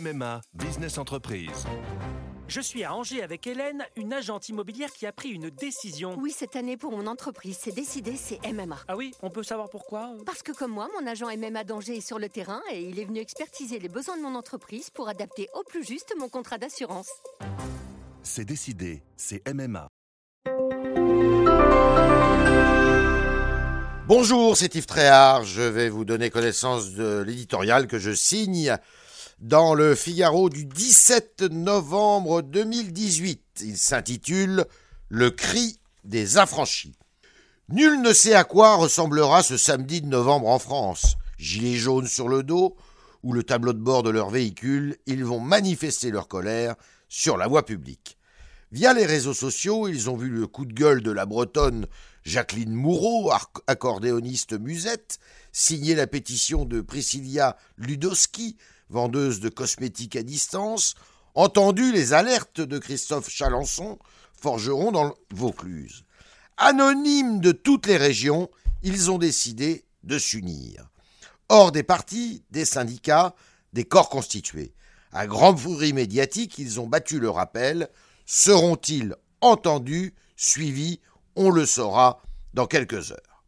MMA Business Entreprise. Je suis à Angers avec Hélène, une agente immobilière qui a pris une décision. Oui, cette année pour mon entreprise, c'est décidé, c'est MMA. Ah oui, on peut savoir pourquoi? Parce que comme moi, mon agent MMA d'Angers est sur le terrain et il est venu expertiser les besoins de mon entreprise pour adapter au plus juste mon contrat d'assurance. C'est décidé, c'est MMA. Bonjour, c'est Yves Tréhard. Je vais vous donner connaissance de l'éditorial que je signe dans le Figaro du 17 novembre 2018. Il s'intitule Le cri des affranchis. Nul ne sait à quoi ressemblera ce samedi de novembre en France. Gilets jaunes sur le dos ou le tableau de bord de leur véhicule, ils vont manifester leur colère sur la voie publique. Via les réseaux sociaux, ils ont vu le coup de gueule de la Bretonne Jacqueline Moureau, accordéoniste musette, signer la pétition de Priscilla Ludowski, vendeuse de cosmétiques à distance, entendu les alertes de Christophe Chalençon, forgeron dans Vaucluse. Anonymes de toutes les régions, ils ont décidé de s'unir. Hors des partis, des syndicats, des corps constitués. À grand bruit médiatique, ils ont battu le rappel. Seront-ils entendus, suivis? On le saura dans quelques heures.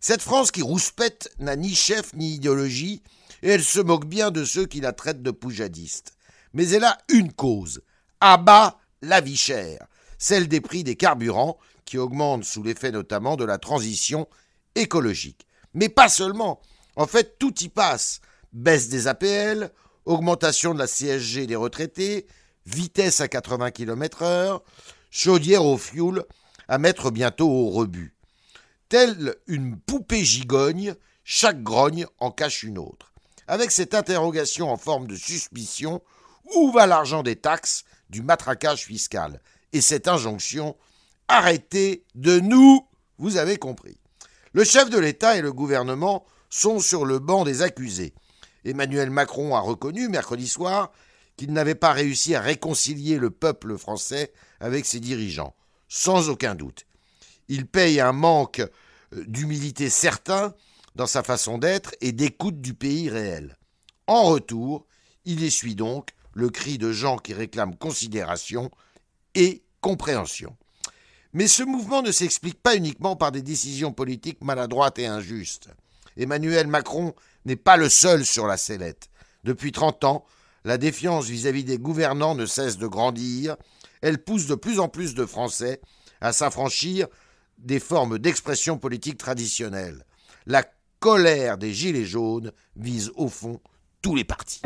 Cette France qui rouspète n'a ni chef ni idéologie, et elle se moque bien de ceux qui la traitent de poujadiste. Mais elle a une cause, abat la vie chère, celle des prix des carburants qui augmentent sous l'effet notamment de la transition écologique. Mais pas seulement, en fait tout y passe. Baisse des APL, augmentation de la CSG des retraités, vitesse à 80 km/h, chaudière au fioul à mettre bientôt au rebut. Telle une poupée gigogne, chaque grogne en cache une autre avec cette interrogation en forme de suspicion où va l'argent des taxes, du matraquage fiscal? Et cette injonction arrêtez de nous, vous avez compris. Le chef de l'État et le gouvernement sont sur le banc des accusés. Emmanuel Macron a reconnu mercredi soir qu'il n'avait pas réussi à réconcilier le peuple français avec ses dirigeants, sans aucun doute. Il paye un manque euh, d'humilité certain dans sa façon d'être et d'écoute du pays réel. En retour, il essuie donc le cri de gens qui réclament considération et compréhension. Mais ce mouvement ne s'explique pas uniquement par des décisions politiques maladroites et injustes. Emmanuel Macron n'est pas le seul sur la sellette. Depuis 30 ans, la défiance vis-à-vis des gouvernants ne cesse de grandir. Elle pousse de plus en plus de Français à s'affranchir des formes d'expression politique traditionnelles. La colère des Gilets jaunes vise au fond tous les partis.